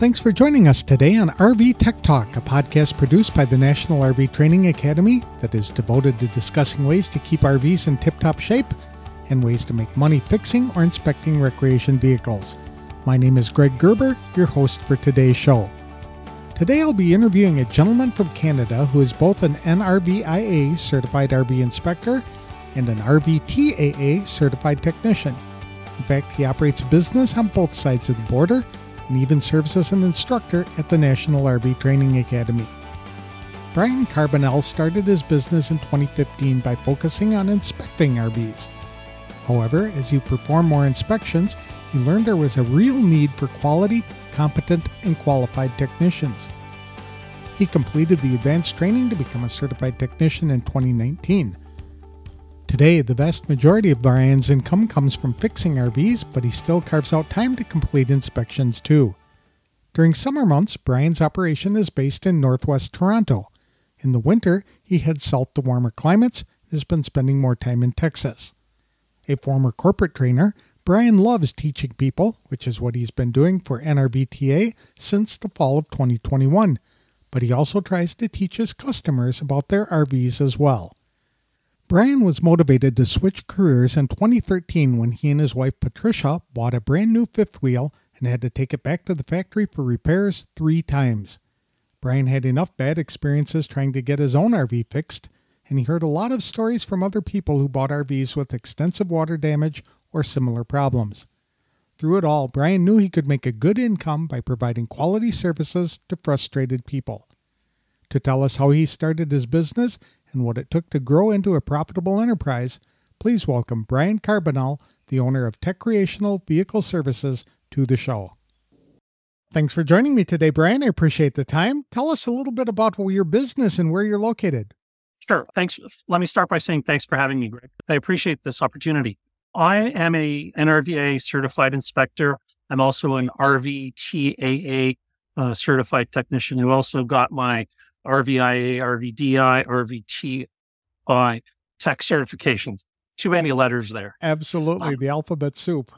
Thanks for joining us today on RV Tech Talk, a podcast produced by the National RV Training Academy that is devoted to discussing ways to keep RVs in tip top shape and ways to make money fixing or inspecting recreation vehicles. My name is Greg Gerber, your host for today's show. Today I'll be interviewing a gentleman from Canada who is both an NRVIA certified RV inspector and an RVTAA certified technician. In fact, he operates business on both sides of the border and even serves as an instructor at the National RV Training Academy. Bryan Carbonnell started his business in 2015 by focusing on inspecting RVs. However, as he performed more inspections, he learned there was a real need for quality, competent, and qualified technicians. He completed the advanced training to become a certified technician in 2019. Today, the vast majority of Bryan's income comes from fixing RVs, but he still carves out time to complete inspections too. During summer months, Bryan's operation is based in northwest Toronto. In the winter, he heads south to warmer climates and has been spending more time in Texas. A former corporate trainer, Bryan loves teaching people, which is what he's been doing for NRVTA since the fall of 2021, but he also tries to teach his customers about their RVs as well. Bryan was motivated to switch careers in 2013 when he and his wife Patricia bought a brand new fifth wheel and had to take it back to the factory for repairs three times. Bryan had enough bad experiences trying to get his own RV fixed, and he heard a lot of stories from other people who bought RVs with extensive water damage or similar problems. Through it all, Bryan knew he could make a good income by providing quality services to frustrated people. To tell us how he started his business and what it took to grow into a profitable enterprise, please welcome Bryan Carbonnell, the owner of Techreational Vehicle Services, to the show. Thanks for joining me today, Bryan. I appreciate the time. Tell us a little bit about your business and where you're located. Sure. Thanks. Let me start by saying thanks for having me, Greg. I appreciate this opportunity. I am a NRVA certified inspector. I'm also an RVTAA uh, certified technician who also got my RVIA, RVDI, RVTI tech certifications. Too many letters there. Uh, Absolutely. the alphabet soup.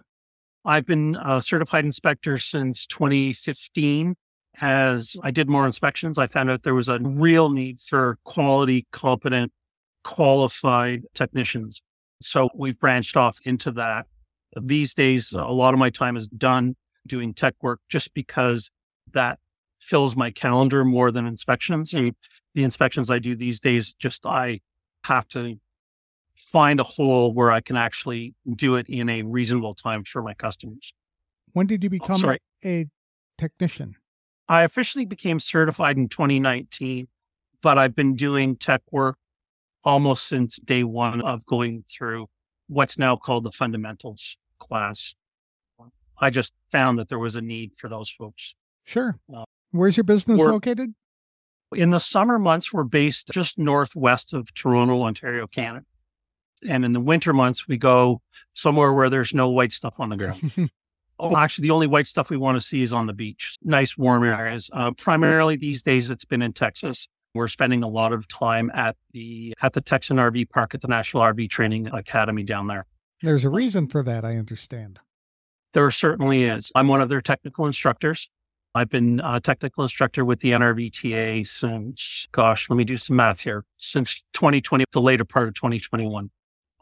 I've been a certified inspector since 2015. As I did more inspections, I found out there was a real need for quality, competent, qualified technicians. So we've branched off into that. These days, a lot of my time is done doing tech work just because that fills my calendar more than inspections. And the inspections I do these days, just I have to find a hole where I can actually do it in a reasonable time for my customers. When did you oh, become oh, a technician? I officially became certified in 2019, but I've been doing tech work almost since day one of going through what's now called the fundamentals class. I just found that there was a need for those folks. Sure. Uh, Where's your business we're, located? In the summer months, we're based just northwest of Toronto, Ontario, Canada. And in the winter months, we go somewhere where there's no white stuff on the ground. oh, actually, the only white stuff we want to see is on the beach. Nice, warm areas. Uh, primarily these days, it's been in Texas. We're spending a lot of time at the at the Texan RV Park at the National RV Training Academy down there. There's a reason for that, I understand. There certainly is. I'm one of their technical instructors. I've been a technical instructor with the NRVTA since, gosh, let me do some math here, since 2020, the later part of 2021.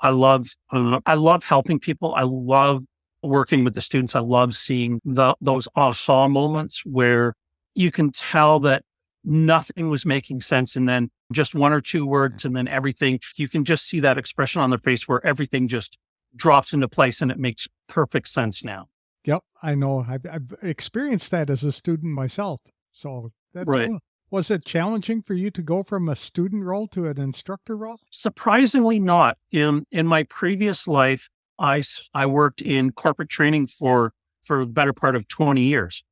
I love, uh, I love helping people. I love working with the students. I love seeing the, those aha moments where you can tell that nothing was making sense. And then just one or two words and then everything, you can just see that expression on their face where everything just drops into place and it makes perfect sense now. Yep, I know. I've, I've experienced that as a student myself. So right. Was it challenging for you to go from a student role to an instructor role? Surprisingly not. In in my previous life, I I worked in corporate training for for the better part of 20 years.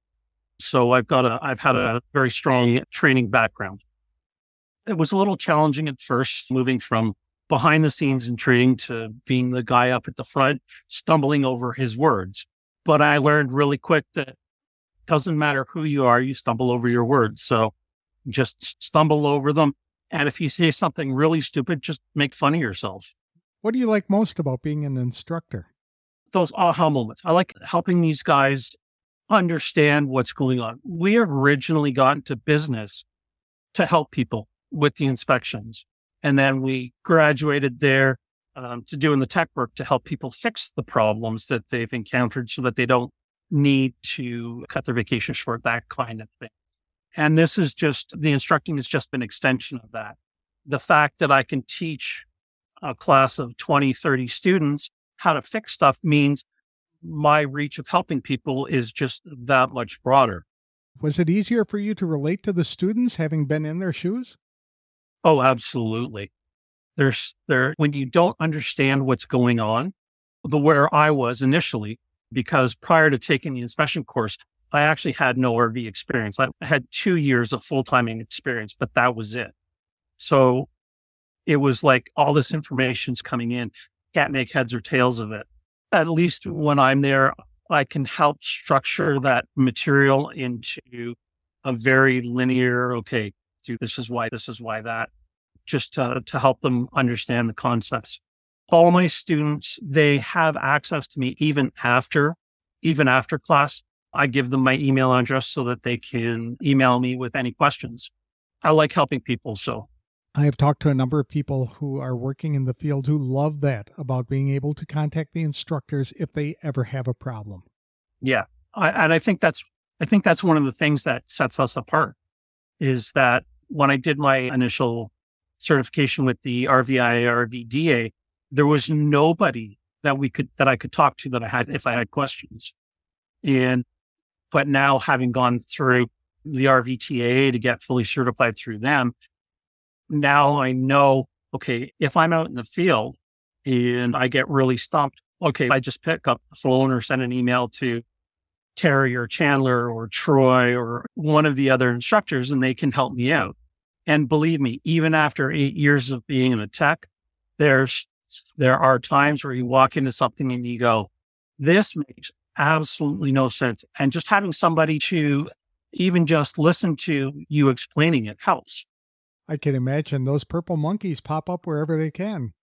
So I've got a I've had a very strong training background. It was a little challenging at first moving from behind the scenes in training to being the guy up at the front stumbling over his words. But I learned really quick that it doesn't matter who you are, you stumble over your words. So just stumble over them. And if you say something really stupid, just make fun of yourself. What do you like most about being an instructor? Those aha moments. I like helping these guys understand what's going on. We originally got into business to help people with the inspections. And then we graduated there um, to doing the tech work to help people fix the problems that they've encountered so that they don't need to cut their vacation short, that kind of thing. And this is just the instructing has just been extension of that. The fact that I can teach a class of 20, 30 students how to fix stuff means my reach of helping people is just that much broader. Was it easier for you to relate to the students having been in their shoes? Oh, absolutely. There's there when you don't understand what's going on, the where I was initially, because prior to taking the inspection course, I actually had no RV experience. I had two years of full time experience, but that was it. So it was like all this information's coming in, can't make heads or tails of it. At least when I'm there, I can help structure that material into a very linear, okay, this is why, this is why that, just to, to help them understand the concepts. All my students, they have access to me even after, even after class. I give them my email address so that they can email me with any questions. I like helping people. So I have talked to a number of people who are working in the field who love that about being able to contact the instructors if they ever have a problem. Yeah. I, and I think that's, I think that's one of the things that sets us apart is that when I did my initial certification with the RVI RVDA, there was nobody that we could, that I could talk to that I had, if I had questions. And, but now having gone through the RVTA to get fully certified through them, now I know, okay, if I'm out in the field and I get really stumped, okay, I just pick up the phone or send an email to Terry or Chandler or Troy or one of the other instructors and they can help me out. And believe me, even after eight years of being in the tech, there's, there are times where you walk into something and you go, this makes absolutely no sense. And just having somebody to even just listen to you explaining it helps. I can imagine those purple monkeys pop up wherever they can.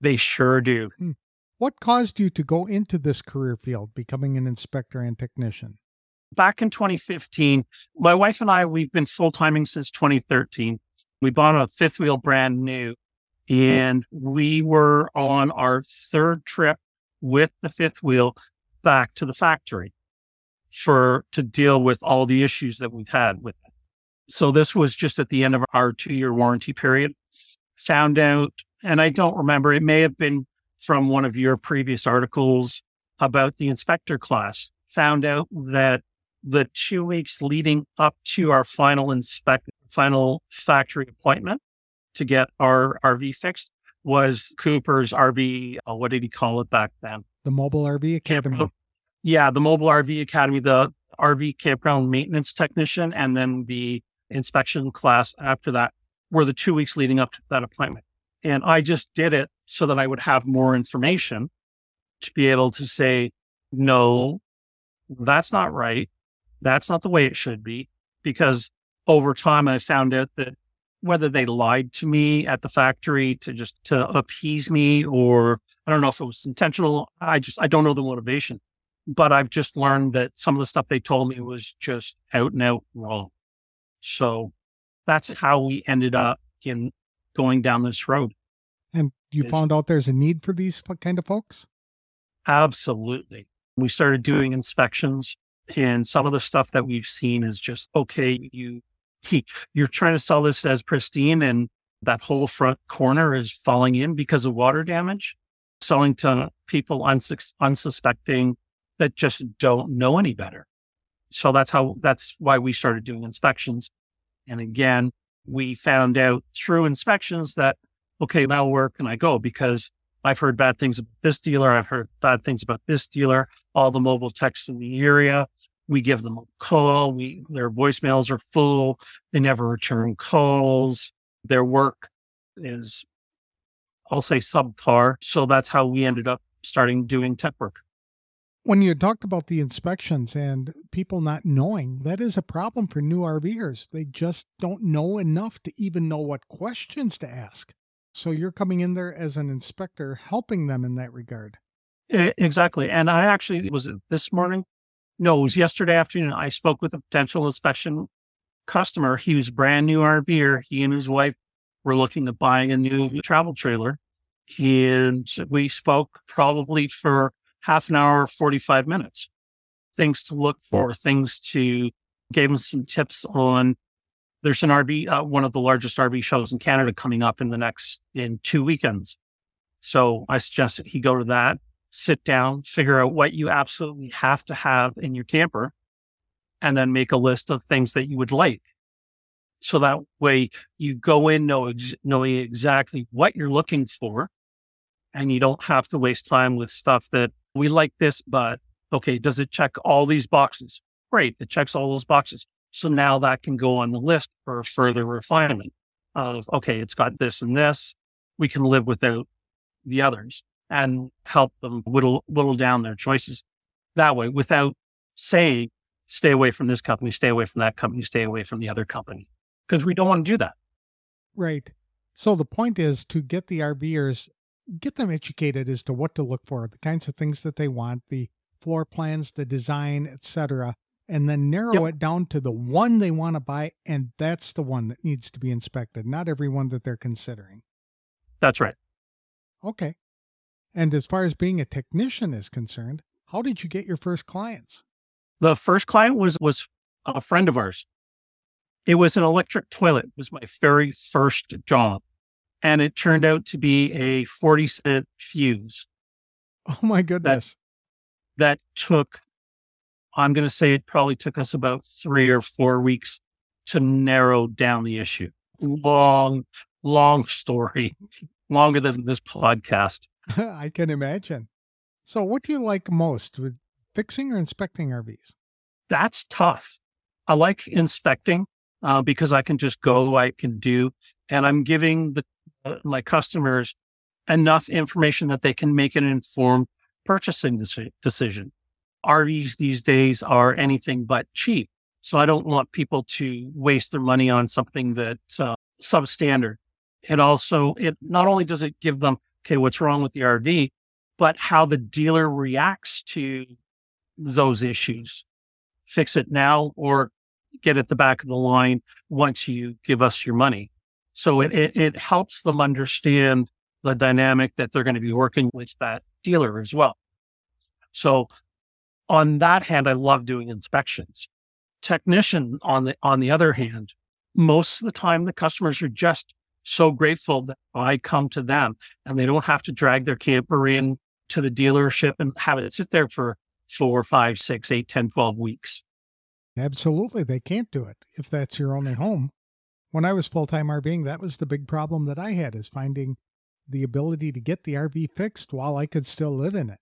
They sure do. Hmm. What caused you to go into this career field, becoming an inspector and technician? Back in 2015, my wife and I, we've been full timing since 2013. We bought a fifth wheel brand new mm-hmm. and we were on our third trip with the fifth wheel back to the factory for to deal with all the issues that we've had with it. So this was just at the end of our two year warranty period. Found out, and I don't remember, it may have been from one of your previous articles about the inspector class. Found out that the two weeks leading up to our final inspect, final factory appointment to get our RV fixed was Cooper's RV. Uh, what did he call it back then? The Mobile RV Academy. Yeah, the Mobile RV Academy, the RV campground maintenance technician, and then the inspection class after that were the two weeks leading up to that appointment. And I just did it so that I would have more information to be able to say, no, that's not right. That's not the way it should be. Because over time, I found out that whether they lied to me at the factory to just to appease me, or I don't know if it was intentional. I just, I don't know the motivation, but I've just learned that some of the stuff they told me was just out and out wrong. So that's how we ended up in going down this road. And you found out there's a need for these kind of folks? Absolutely. We started doing inspections and some of the stuff that we've seen is just, okay, you, you're trying to sell this as pristine and that whole front corner is falling in because of water damage, selling to people unsus- unsuspecting that just don't know any better. So that's how, that's why we started doing inspections. And again, we found out through inspections that, okay, now where can I go? Because I've heard bad things about this dealer. I've heard bad things about this dealer, all the mobile techs in the area. We give them a call. We, their voicemails are full. They never return calls. Their work is, I'll say subpar. So that's how we ended up starting doing tech work. When you talked about the inspections and people not knowing, that is a problem for new RVers. They just don't know enough to even know what questions to ask. So you're coming in there as an inspector, helping them in that regard. Exactly. And I actually was this morning, No, it was yesterday afternoon. I spoke with a potential inspection customer. He was brand new RVer. He and his wife were looking at buying a new travel trailer. And we spoke probably for half an hour, 45 minutes. Things to look for, things to gave him some tips on there's an RV, uh, one of the largest RV shows in Canada coming up in the next, in two weekends. So I suggested he go to that, sit down, figure out what you absolutely have to have in your camper, and then make a list of things that you would like. So that way you go in knowing exactly what you're looking for, and you don't have to waste time with stuff that we like this, but okay, does it check all these boxes? Great, it checks all those boxes. So now that can go on the list for further refinement of okay, it's got this and this. We can live without the others and help them whittle whittle down their choices that way without saying stay away from this company, stay away from that company, stay away from the other company. Because we don't want to do that. Right. So the point is to get the RVers, get them educated as to what to look for, the kinds of things that they want, the floor plans, the design, etc., and then narrow yep. it down to the one they want to buy, and that's the one that needs to be inspected, not every one that they're considering. That's right. Okay. And as far as being a technician is concerned, how did you get your first clients? The first client was was a friend of ours. It was an electric toilet. It was my very first job. And it turned out to be a 40 cent fuse. Oh my goodness. That, that took, I'm going to say it probably took us about three or four weeks to narrow down the issue. Long, long story, longer than this podcast. I can imagine. So, what do you like most with fixing or inspecting RVs? That's tough. I like inspecting uh, because I can just go, I can do, and I'm giving the uh, my customers enough information that they can make an informed purchasing decision. RVs these days are anything but cheap. So I don't want people to waste their money on something that's uh, substandard. It also, it not only does it give them okay, what's wrong with the RV, but how the dealer reacts to those issues. Fix it now or get at the back of the line once you give us your money. So it, it, it helps them understand the dynamic that they're going to be working with that dealer as well. So on that hand, I love doing inspections. Technician on the, on the other hand, most of the time the customers are just so grateful that I come to them and they don't have to drag their camper in to the dealership and have it sit there for four, five, six, eight, 10, 12 weeks. Absolutely. They can't do it if that's your only home. When I was full time RVing, that was the big problem that I had is finding the ability to get the RV fixed while I could still live in it.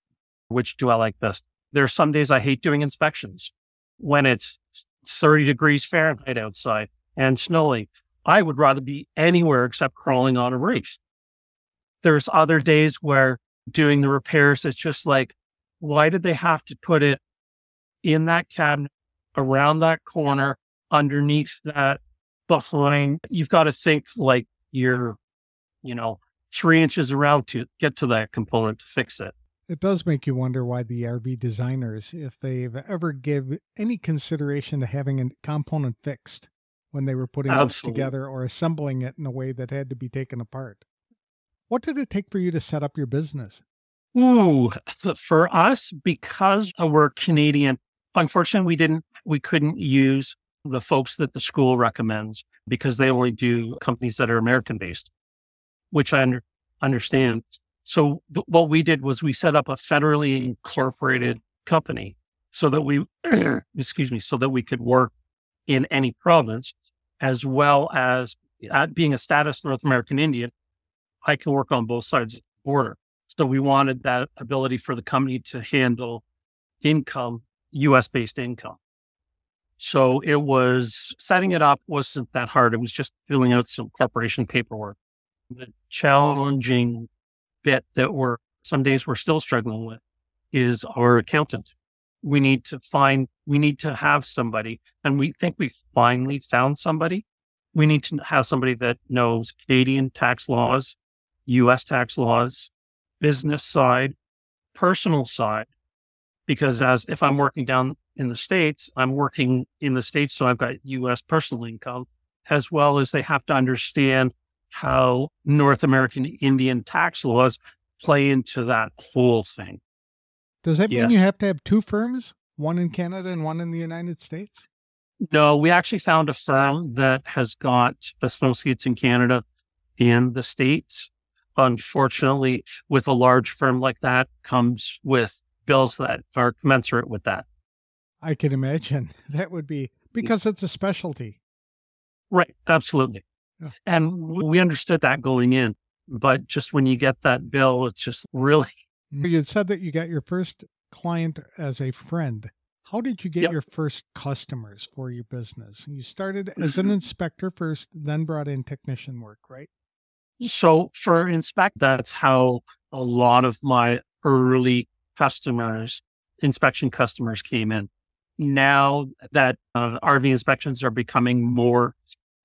Which do I like best? There are some days I hate doing inspections when it's 30 degrees Fahrenheit outside and snowing. I would rather be anywhere except crawling on a reef. There's other days where doing the repairs, it's just like, why did they have to put it in that cabinet, around that corner, underneath that, behind? You've got to think like you're, you know, three inches around to get to that component to fix it. It does make you wonder why the RV designers, if they've ever give any consideration to having a component fixed, when they were putting Absolutely. this together or assembling it in a way that had to be taken apart. What did it take for you to set up your business? Ooh, for us, because we're Canadian, unfortunately, we didn't, we couldn't use the folks that the school recommends because they only do companies that are American based, which I under, understand. So what we did was we set up a federally incorporated company so that we, excuse me, so that we could work in any province, as well as being a status North American Indian, I can work on both sides of the border. So we wanted that ability for the company to handle income, US based income. So it was setting it up wasn't that hard. It was just filling out some corporation paperwork. The challenging bit that we're some days we're still struggling with is our accountant we need to find, we need to have somebody, and we think we finally found somebody. We need to have somebody that knows Canadian tax laws, US tax laws, business side, personal side. Because as if I'm working down in the States, I'm working in the States, so I've got US personal income, as well as they have to understand how North American Indian tax laws play into that whole thing. Does that mean yes. you have to have two firms, one in Canada and one in the United States? No, we actually found a firm that has got associates in Canada and the States. Unfortunately, with a large firm like that comes with bills that are commensurate with that. I can imagine that would be because it's a specialty. Right. Absolutely. Yeah. And we understood that going in. But just when you get that bill, it's just really. You had said that you got your first client as a friend. How did you get yep. your first customers for your business? You started as an inspector first, then brought in technician work, right? So for inspect, that's how a lot of my early customers, inspection customers came in. Now that uh, RV inspections are becoming more,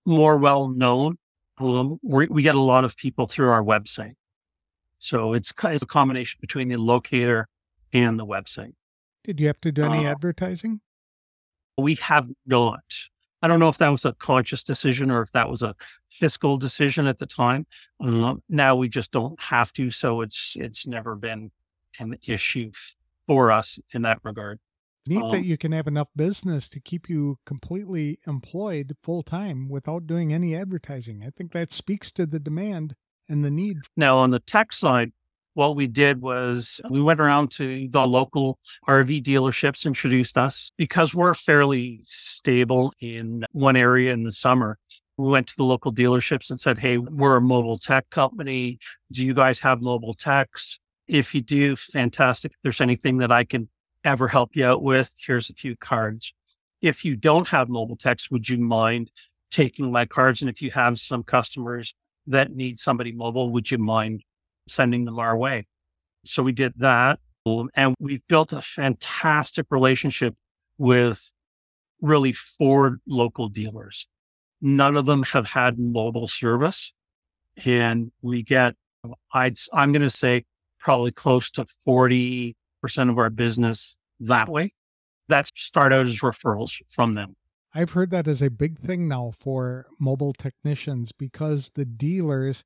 more well known, um, we get a lot of people through our website. So it's, it's a combination between the locator and the website. Did you have to do any uh, advertising? We have not. I don't know if that was a conscious decision or if that was a fiscal decision at the time. Um, now we just don't have to, so it's it's never been an issue for us in that regard. Neat um, that you can have enough business to keep you completely employed full time without doing any advertising. I think that speaks to the demand and the need. Now, on the tech side, what we did was we went around to the local RV dealerships, introduced us because we're fairly stable in one area in the summer. We went to the local dealerships and said, Hey, we're a mobile tech company. Do you guys have mobile techs? If you do, fantastic. If there's anything that I can ever help you out with, here's a few cards. If you don't have mobile techs, would you mind taking my cards? And if you have some customers that need somebody mobile, would you mind sending them our way. So we did that. Um, and we built a fantastic relationship with really four local dealers. None of them have had mobile service. And we get, I'd, I'm going to say probably close to 40% of our business that way. That start out as referrals from them. I've heard that as a big thing now for mobile technicians because the dealers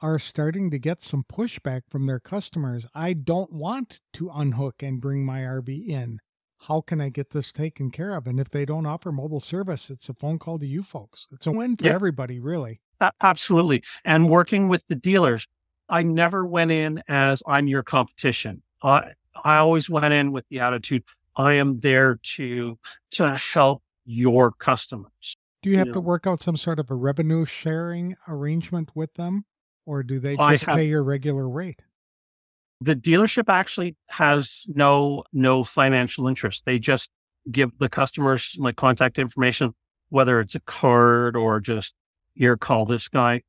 are starting to get some pushback from their customers. I don't want to unhook and bring my RV in. How can I get this taken care of? And if they don't offer mobile service, it's a phone call to you folks. It's a win for everybody, really. Absolutely. And working with the dealers, I never went in as I'm your competition. I, I always went in with the attitude, I am there to, to help your customers. Do you have you know? to work out some sort of a revenue sharing arrangement with them? or do they just have, pay your regular rate? The dealership actually has no no financial interest. They just give the customers my contact information, whether it's a card or just here, call this guy,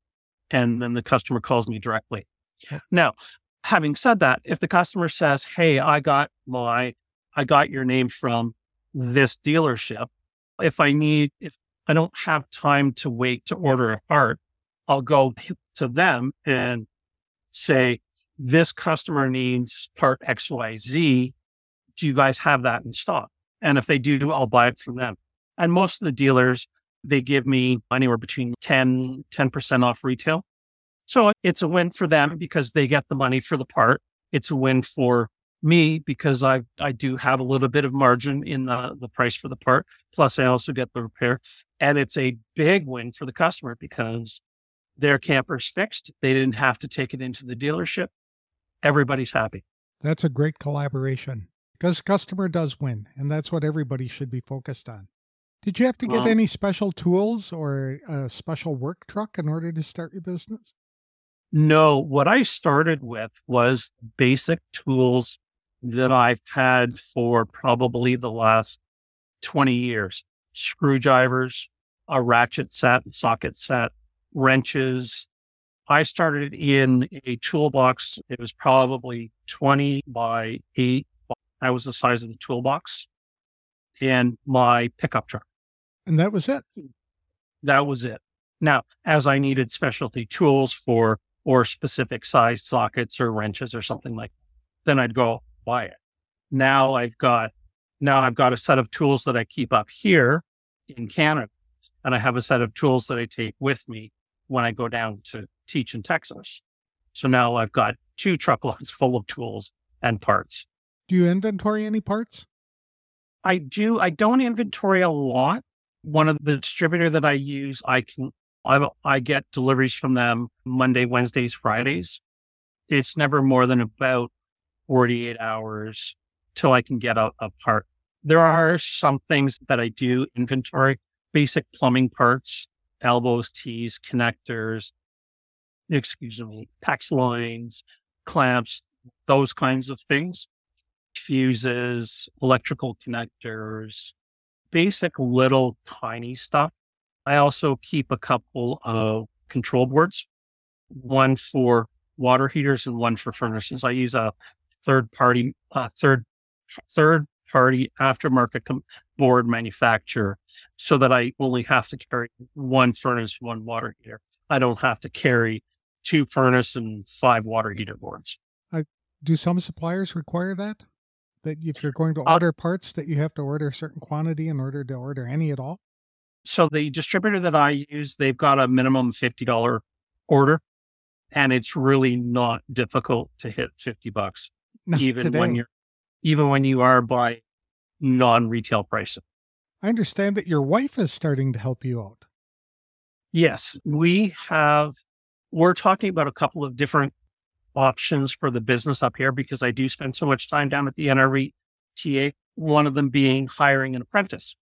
and then the customer calls me directly. Now, having said that, if the customer says, "Hey, I got my, I got your name from this dealership," if I need, if I don't have time to wait to order a part, I'll go to them and say, this customer needs part XYZ. Do you guys have that in stock? And if they do, I'll buy it from them. And most of the dealers, they give me anywhere between 10, 10% off retail. So it's a win for them because they get the money for the part. It's a win for me because I I do have a little bit of margin in the, the price for the part. Plus I also get the repair. And it's a big win for the customer because their campers fixed. They didn't have to take it into the dealership. Everybody's happy. That's a great collaboration because customer does win, and that's what everybody should be focused on. Did you have to get um, any special tools or a special work truck in order to start your business? No, what I started with was basic tools that I've had for probably the last 20 years screwdrivers, a ratchet set, socket set, wrenches. I started in a toolbox. It was probably 20 by 8. That was the size of the toolbox and my pickup truck. And that was it. That was it. Now, as I needed specialty tools for or specific size sockets or wrenches or something like that, then I'd go buy it. Now I've got Now I've got a set of tools that I keep up here in Canada, and I have a set of tools that I take with me when I go down to teach in Texas. So now I've got two truckloads full of tools and parts. Do you inventory any parts? I do. I don't inventory a lot. One of the distributor that I use, I can, I, I get deliveries from them Monday, Wednesdays, Fridays. It's never more than about 48 hours till I can get a, a part. There are some things that I do inventory, basic plumbing parts, elbows, tees, connectors, excuse me, PEX lines, clamps, those kinds of things, fuses, electrical connectors, basic little tiny stuff. I also keep a couple of control boards, one for water heaters and one for furnaces. I use a third party, uh, third, third party aftermarket com- board manufacturer so that I only have to carry one furnace, one water heater. I don't have to carry two furnace and five water heater boards. I, do some suppliers require that? That if you're going to uh order uh, parts, that you have to order a certain quantity in order to order any at all? So the distributor that I use, they've got a minimum $50 order and it's really not difficult to hit 50 bucks not even today. when you're even when you are by non-retail pricing. I understand that your wife is starting to help you out. Yes, we have we're talking about a couple of different options for the business up here because I do spend so much time down at the NRVTA, one of them being hiring an apprentice.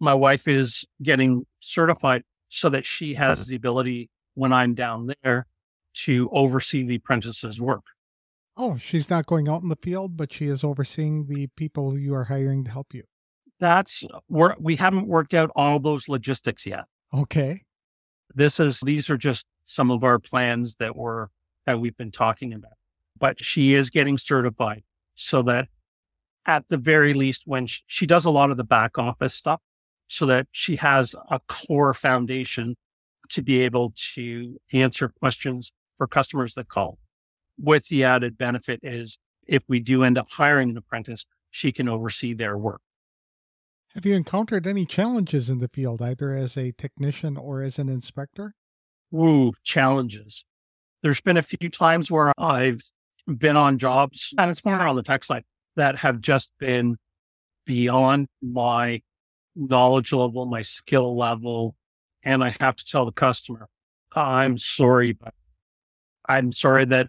My wife is getting certified so that she has the ability when I'm down there to oversee the apprentice's work. Oh, she's not going out in the field, but she is overseeing the people you are hiring to help you. That's uh, we're, we haven't worked out all those logistics yet. Okay. This is these are just some of our plans that were that we've been talking about. But she is getting certified so that at the very least, when she, she does a lot of the back office stuff, so that she has a core foundation to be able to answer questions for customers that call. With the added benefit is if we do end up hiring an apprentice, she can oversee their work. Have you encountered any challenges in the field, either as a technician or as an inspector? Ooh, challenges. There's been a few times where I've been on jobs, and it's more on the tech side, that have just been beyond my knowledge level, my skill level. And I have to tell the customer, I'm sorry, but I'm sorry that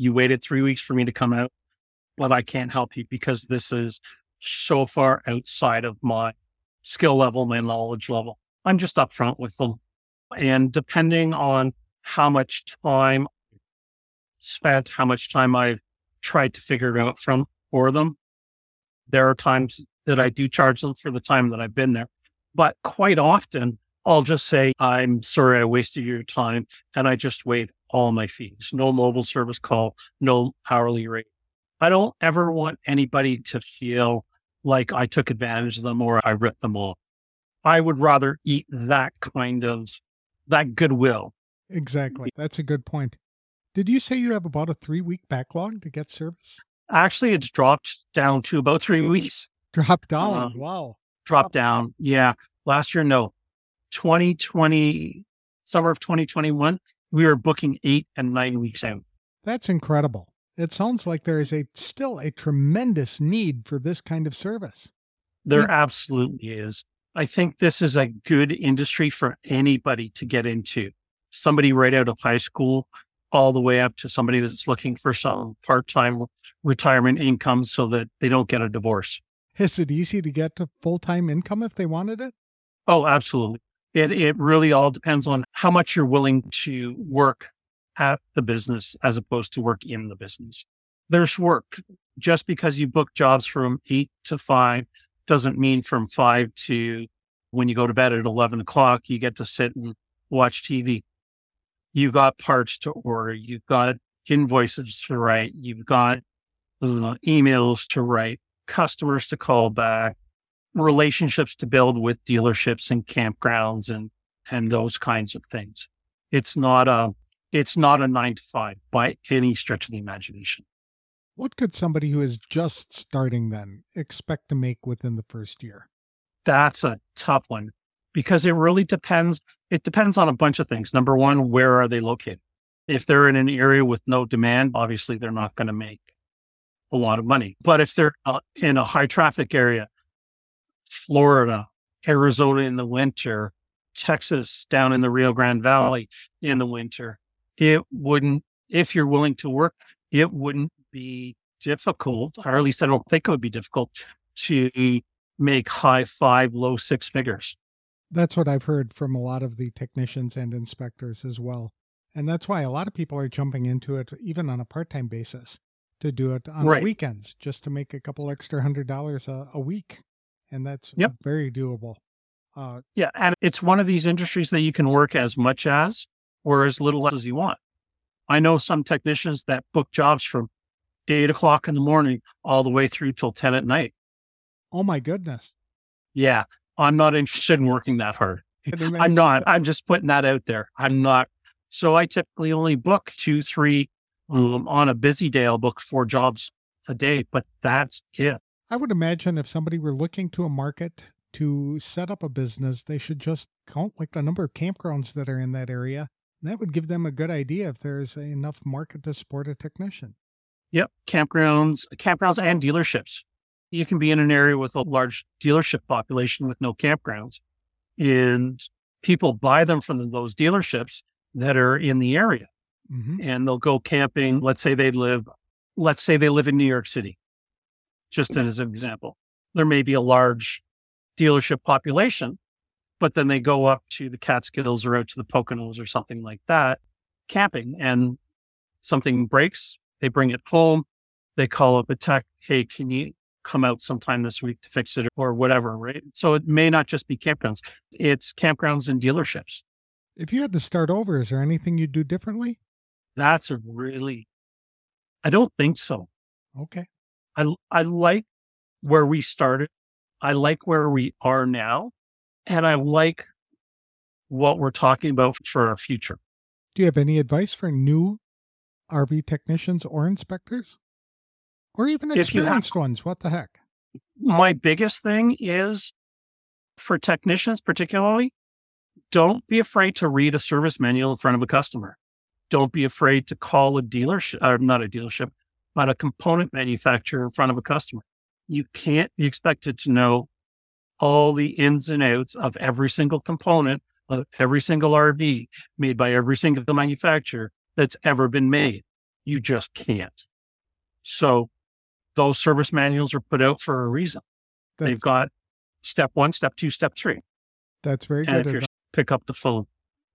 you waited three weeks for me to come out, but I can't help you because this is so far outside of my skill level, my knowledge level. I'm just upfront with them. And depending on how much time spent, how much time I've tried to figure out from for them, there are times that I do charge them for the time that I've been there. But quite often, I'll just say, I'm sorry I wasted your time. And I just waive all my fees. No mobile service call, no hourly rate. I don't ever want anybody to feel like I took advantage of them or I ripped them off. I would rather eat that kind of that goodwill. Exactly. That's a good point. Did you say you have about a three week backlog to get service? Actually, it's dropped down to about three weeks. Dropped down. Um, wow. Dropped down. Yeah. Last year, no. 2020, summer of 2021, we were booking eight and nine weeks out. That's incredible. It sounds like there is a still a tremendous need for this kind of service. There yeah. absolutely is. I think this is a good industry for anybody to get into. Somebody right out of high school, all the way up to somebody that's looking for some part time retirement income so that they don't get a divorce. Is it easy to get to full time income if they wanted it? Oh, absolutely. It, it really all depends on how much you're willing to work at the business as opposed to work in the business. There's work. Just because you book jobs from eight to five doesn't mean from five to when you go to bed at 11 o'clock, you get to sit and watch TV. You've got parts to order. You've got invoices to write. You've got uh, emails to write, customers to call back, relationships to build with dealerships and campgrounds and, and those kinds of things. It's not a, it's not a nine to five by any stretch of the imagination. What could somebody who is just starting then expect to make within the first year? That's a tough one because it really depends. It depends on a bunch of things. Number one, where are they located? If they're in an area with no demand, obviously they're not going to make a lot of money. But if they're uh, in a high traffic area, Florida, Arizona in the winter, Texas down in the Rio Grande Valley in the winter, it wouldn't, if you're willing to work, it wouldn't be difficult, or at least I don't think it would be difficult to make high five, low six figures. That's what I've heard from a lot of the technicians and inspectors as well. And that's why a lot of people are jumping into it, even on a part time basis, to do it on right. the weekends, just to make a couple extra hundred dollars a, a week. And that's yep. very doable. Uh, yeah. And it's one of these industries that you can work as much as or as little as you want. I know some technicians that book jobs from eight o'clock in the morning all the way through till 10 at night. Oh my goodness. Yeah. I'm not interested in working that hard. I'm not. I'm just putting that out there. I'm not. So I typically only book two, three um, on a busy day. I'll book four jobs a day, but that's it. I would imagine if somebody were looking to a market to set up a business, they should just count like the number of campgrounds that are in that area. And that would give them a good idea if there's enough market to support a technician. Yep. Campgrounds, campgrounds and dealerships. You can be in an area with a large dealership population with no campgrounds and people buy them from those dealerships that are in the area mm-hmm. and they'll go camping. Let's say they live, let's say they live in New York City, just as an example. There may be a large dealership population, but then they go up to the Catskills or out to the Poconos or something like that, camping and something breaks. They bring it home. They call up a tech. Hey, can you come out sometime this week to fix it or whatever, right? So it may not just be campgrounds. It's campgrounds and dealerships. If you had to start over, is there anything you'd do differently? That's a really, I don't think so. Okay. I, I like where we started. I like where we are now. And I like what we're talking about for our future. Do you have any advice for new RV technicians or inspectors? Or even experienced have, ones? What the heck? My biggest thing is for technicians, particularly, don't be afraid to read a service manual in front of a customer. Don't be afraid to call a dealership, or not a dealership, but a component manufacturer in front of a customer. You can't be expected to know all the ins and outs of every single component of every single RV made by every single manufacturer that's ever been made. You just can't. So those service manuals are put out for a reason. That's, They've got step one, step two, step three. That's very and good. If you pick up the phone,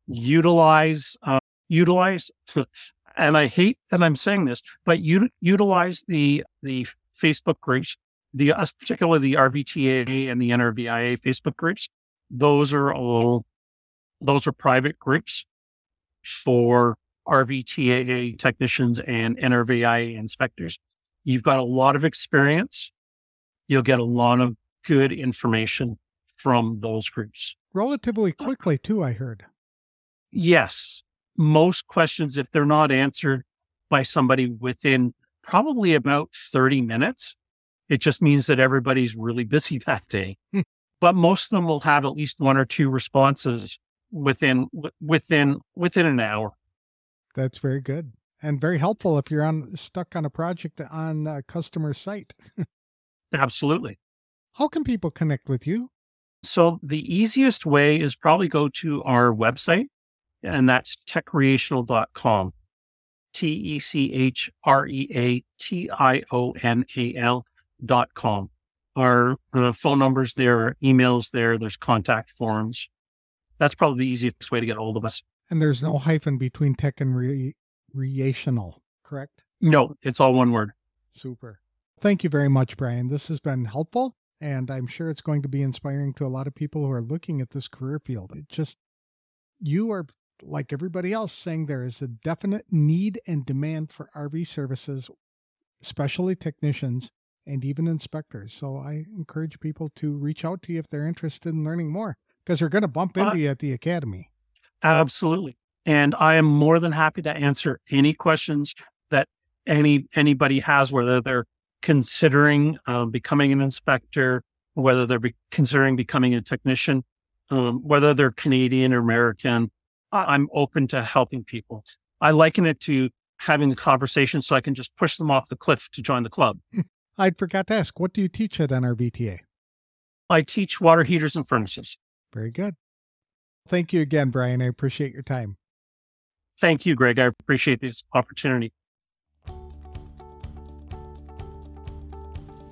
utilize, uh, utilize, and I hate that I'm saying this, but you utilize the the Facebook groups, the uh, particularly the RVTA and the NRVIA Facebook groups. Those are all those are private groups for RVTA technicians and NRVIA inspectors. You've got a lot of experience. You'll get a lot of good information from those groups. Relatively quickly, too, I heard. Yes. Most questions, if they're not answered by somebody within probably about 30 minutes, it just means that everybody's really busy that day. Hmm. but most of them will have at least one or two responses within within within an hour. That's very good and very helpful if you're on stuck on a project on a customer site. Absolutely. How can people connect with you? So the easiest way is probably go to our website, and that's techreational.com. T E C H R E A T I O N A L dot com. Our uh, phone numbers there, emails there, there's contact forms. That's probably the easiest way to get a hold of us. And there's no hyphen between tech and re- recreational, correct? No, it's all one word. Super. Thank you very much, Bryan. This has been helpful, and I'm sure it's going to be inspiring to a lot of people who are looking at this career field. It just, you are like everybody else saying there is a definite need and demand for RV services, especially technicians and even inspectors. So I encourage people to reach out to you if they're interested in learning more because they're going to bump into uh, you at the academy. Absolutely. And I am more than happy to answer any questions that any anybody has, whether they're considering um, becoming an inspector, whether they're be- considering becoming a technician, um, whether they're Canadian or American. I'm open to helping people. I liken it to having the conversation so I can just push them off the cliff to join the club. Hmm. I'd forgot to ask, what do you teach at NRVTA? I teach water heaters and furnaces. Very good. Thank you again, Bryan. I appreciate your time. Thank you, Greg. I appreciate this opportunity.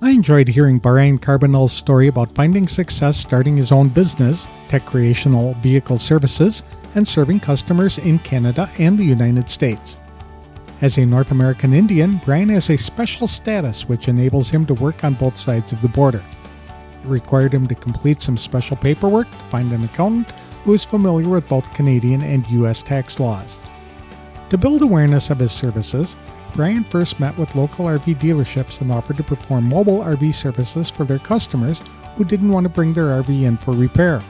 I enjoyed hearing Bryan Carbonnell's story about finding success starting his own business, Techreational Vehicle Services, and serving customers in Canada and the United States. As a North American Indian, Bryan has a special status which enables him to work on both sides of the border. It required him to complete some special paperwork to find an accountant who is familiar with both Canadian and U.S. tax laws. To build awareness of his services, Bryan first met with local RV dealerships and offered to perform mobile RV services for their customers who didn't want to bring their RV in for repair.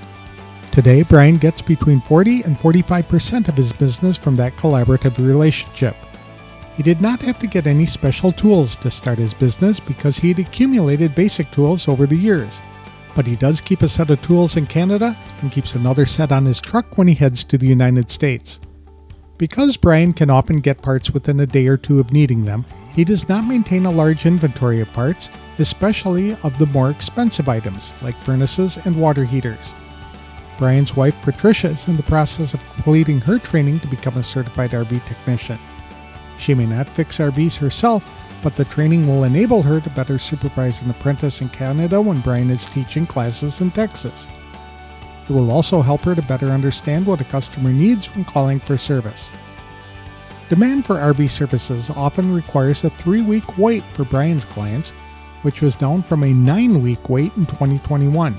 Today, Bryan gets between 40 and 45% of his business from that collaborative relationship. He did not have to get any special tools to start his business because he had accumulated basic tools over the years. But he does keep a set of tools in Canada and keeps another set on his truck when he heads to the United States. Because Bryan can often get parts within a day or two of needing them, he does not maintain a large inventory of parts, especially of the more expensive items like furnaces and water heaters. Bryan's wife Patricia is in the process of completing her training to become a certified RV technician. She may not fix RVs herself, but the training will enable her to better supervise an apprentice in Canada when Bryan is teaching classes in Texas. It will also help her to better understand what a customer needs when calling for service. Demand for RV services often requires a three week wait for Bryan's clients, which was down from a nine week wait in 2021.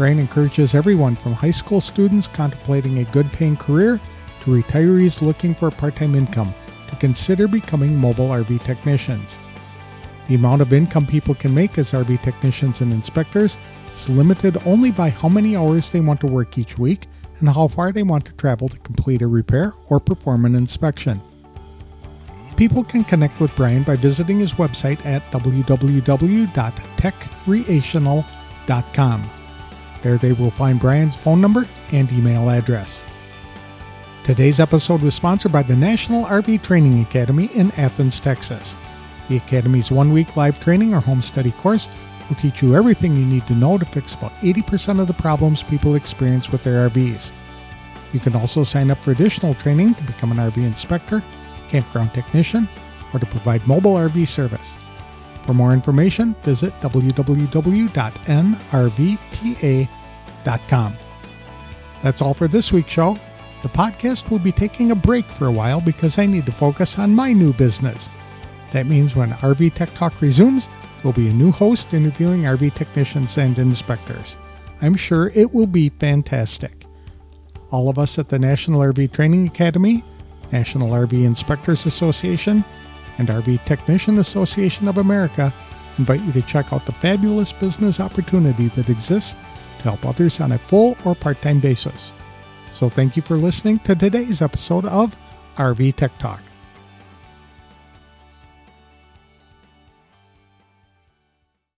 Bryan encourages everyone from high school students contemplating a good paying career to retirees looking for part time income to consider becoming mobile RV technicians. The amount of income people can make as RV technicians and inspectors is limited only by how many hours they want to work each week and how far they want to travel to complete a repair or perform an inspection. People can connect with Bryan by visiting his website at www.techreational.com. There they will find Bryan's phone number and email address. Today's episode was sponsored by the National RV Training Academy in Athens, Texas. The Academy's one week live training or home study course will teach you everything you need to know to fix about 80% of the problems people experience with their RVs. You can also sign up for additional training to become an RV inspector, campground technician, or to provide mobile RV service. For more information, visit www.nrvta.com. That's all for this week's show. The podcast will be taking a break for a while because I need to focus on my new business. That means when RV Tech Talk resumes, there will be a new host interviewing RV technicians and inspectors. I'm sure it will be fantastic. All of us at the National RV Training Academy, National RV Inspectors Association, and RV Technician Association of America invite you to check out the fabulous business opportunity that exists to help others on a full or part time basis. So thank you for listening to today's episode of RV Tech Talk.